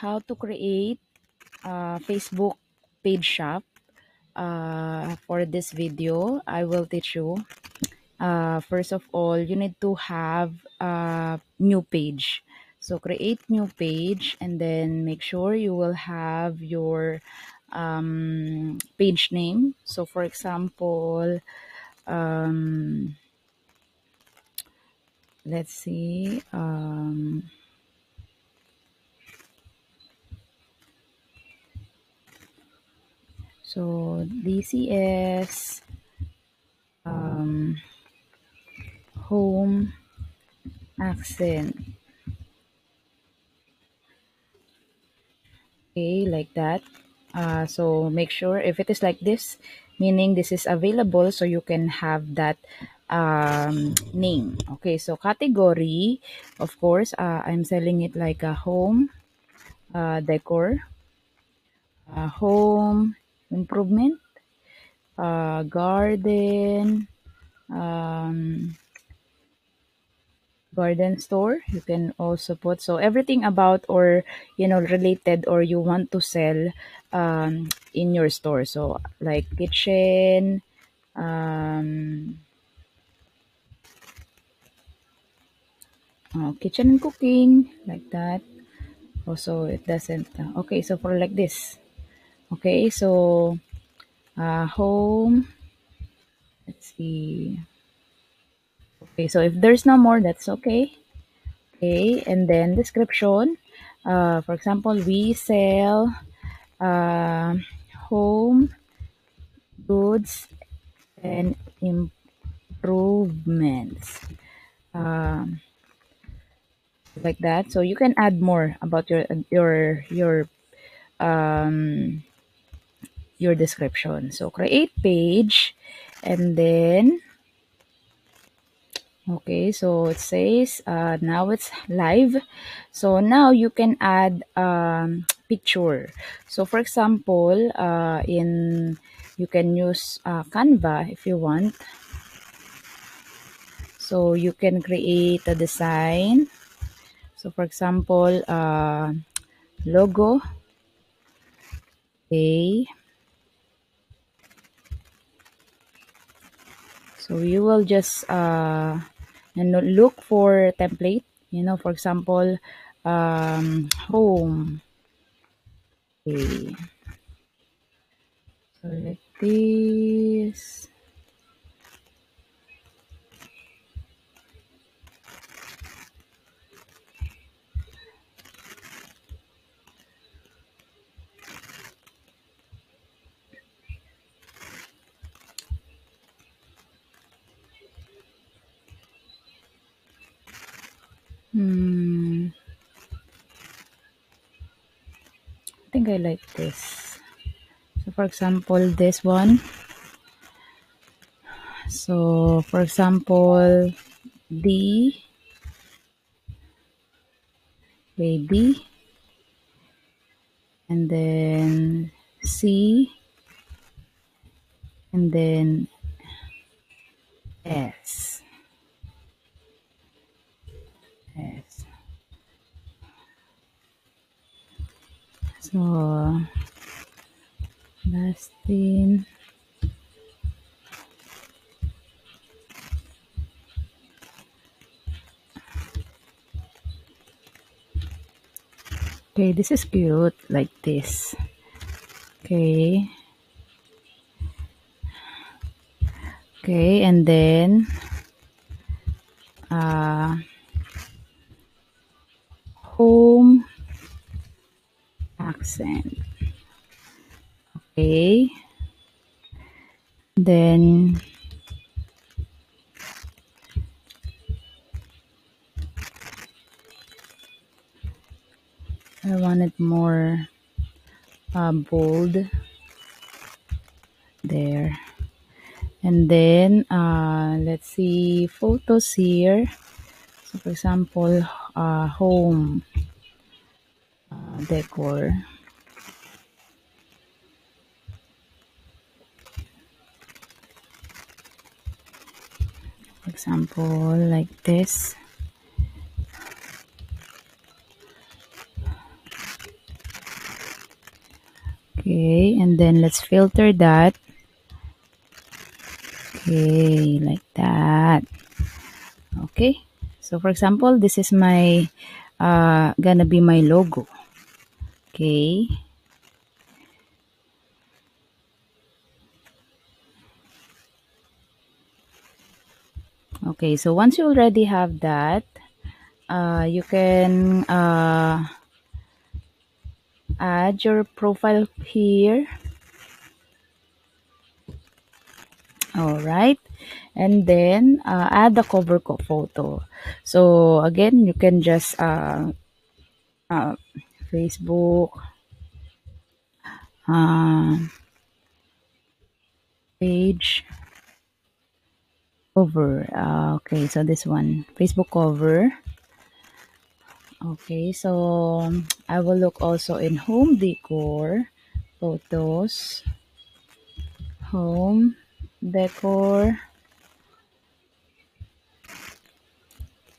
how to create a Facebook page shop. Uh, for this video, I will teach you. Uh, first of all, you need to have a new page. So create new page and then make sure you will have your um, page name. So for example, um, let's see. Um, so DCS um, home accent. Okay, like that. Uh, so make sure if it is like this, meaning this is available so you can have that um, name. Okay, so category, of course, uh, I'm selling it like a home uh, decor, uh, home improvement, uh, garden, um, garden store you can also put. So everything about or you know related or you want to sell um, in your store. So like kitchen um, uh, kitchen and cooking like that. Also it doesn't uh, okay so for like this okay so uh, home let's see. Okay so if there's no more that's okay. Okay and then description. Uh, for example we sell uh, home goods and improvements. Um, like that. So you can add more about your your your um your description. So create page and then okay so it says uh, now it's live. So now you can add um, picture. So for example uh, in you can use uh, canva if you want. So you can create a design. So for example uh, logo. Okay so you will just uh, look for template you know for example um, home. Okay. So like this Hmm. I think I like this. So for example, this one. So for example, D baby and then C and then S. Yes. So, Dustin. Okay, this is cute, like this. Okay. Okay, and then uh, home accent. Okay. Then I want it more uh, bold there. And then uh, let's see photos here. So for example, uh, home uh, decor. For example, like this. Okay, and then let's filter that. Okay, like that. Okay, so for example, this is my, uh, gonna be my logo. Okay. Okay, so once you already have that, uh, you can uh, add your profile here. All right, and then uh, add the cover photo. So again, you can just uh, uh, Facebook, uh, page cover. Uh, okay, so this one, Facebook cover. Okay, so I will look also in home decor, photos, home decor.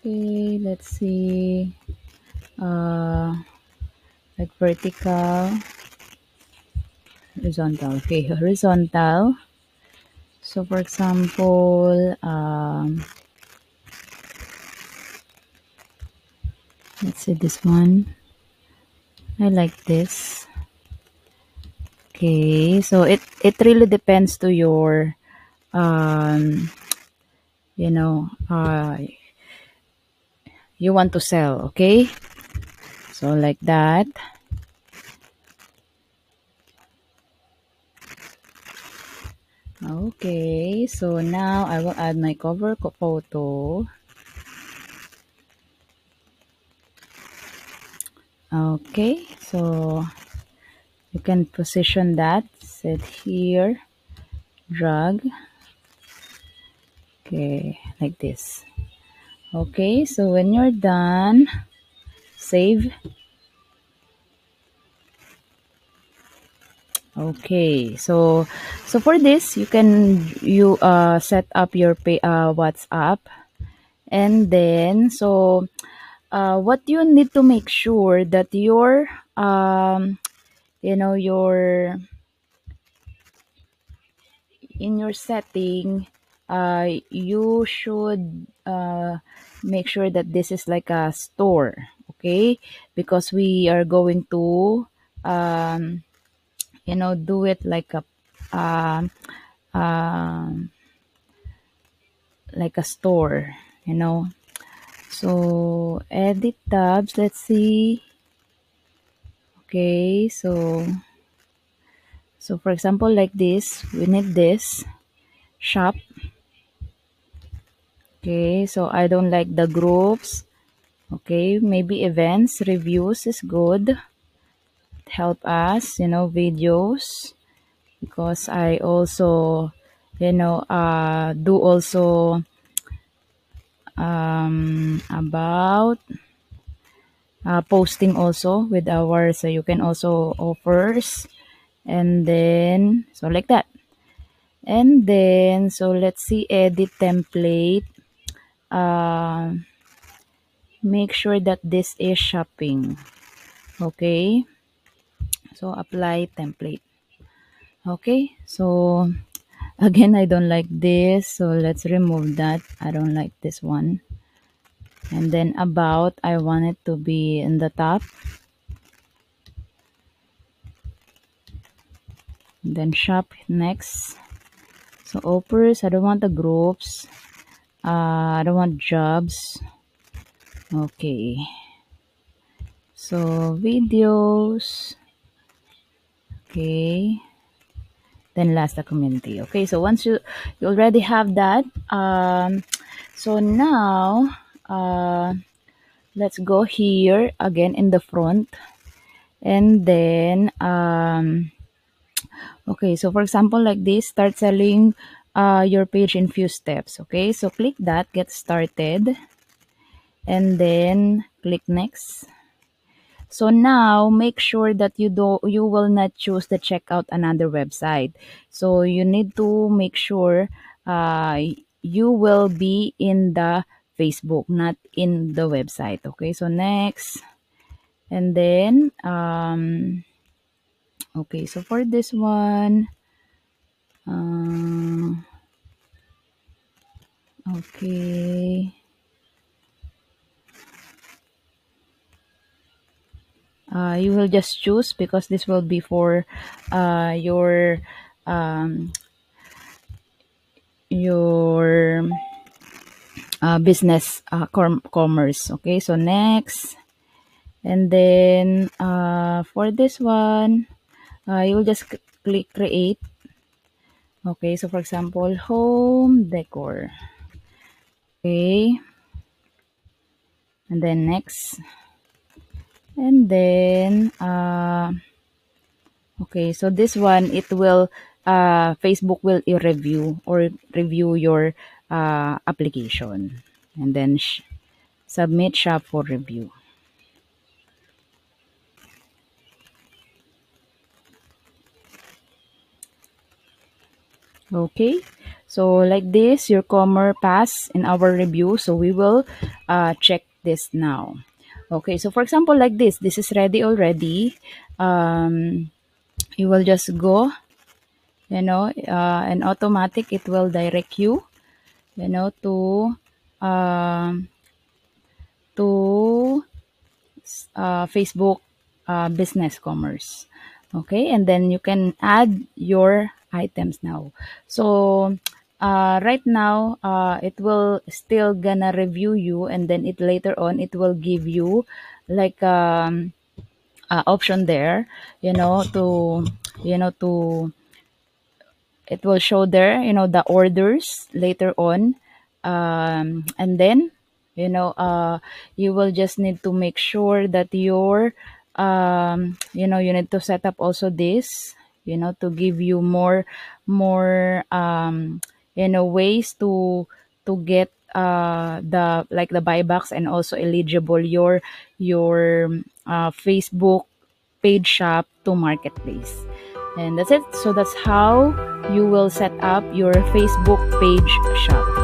Okay, let's see. Uh, like vertical, horizontal. Okay, horizontal. So for example, um, let's see this one. I like this. Okay, so it it really depends to your um you know uh you want to sell, okay? So like that. Okay, so now I will add my cover photo. Okay, so you can position that, set here, drag. Okay, like this. Okay, so when you're done, save. Okay, so so for this, you can you uh set up your pay uh WhatsApp, and then so uh what you need to make sure that your um you know your in your setting uh you should uh make sure that this is like a store okay? Because we are going to um you know do it like a um um like a store you know? So edit tabs let's see. Okay so so for example like this we need this shop okay so i don't like the groups. Okay maybe events reviews is good. Help us you know videos. Because i also you know uh do also um about uh, posting also with our so you can also offers. And then so like that. And then so let's see edit template uh, make sure that this is shopping okay? So apply template okay? So again i don't like this so let's remove that. I don't like this one. And then about i want it to be in the top. Then shop next. So offers i don't want the groups uh, i don't want jobs. Okay. So videos. Okay. Then last the community. Okay so once you you already have that um so now uh let's go here again in the front. And then um okay so for example like this start selling uh, your page in few steps okay? So click that get started and then click next. So now make sure that you do you will not choose the checkout another website. So you need to make sure uh, you will be in the facebook not in the website okay? So next and then um okay so for this one uh, okay. Uh, you will just choose because this will be for uh, your um, your uh, business uh, com- commerce. Okay so next. And then uh, for this one uh, you will just click create okay so for example home decor. Okay. And then next. And then uh, okay so this one it will uh, facebook will review or review your uh, application. And then sh- submit shop for review okay? So like this your commerce pass in our review so we will uh, check this now. Okay so for example like this this is ready already. Um, you will just go you know uh, and automatic it will direct you you know to um, to uh, facebook uh, business commerce. Okay and then you can add your items now. So uh, right now uh, it will still gonna review you and then it later on it will give you like um option there you know to you know to it will show there you know the orders later on. Um, and then you know uh, you will just need to make sure that your um, you know you need to set up also this you know to give you more more um, you know ways to to get uh, the like the buybacks and also eligible your your uh, facebook page shop to marketplace. And that's it. So that's how you will set up your facebook page shop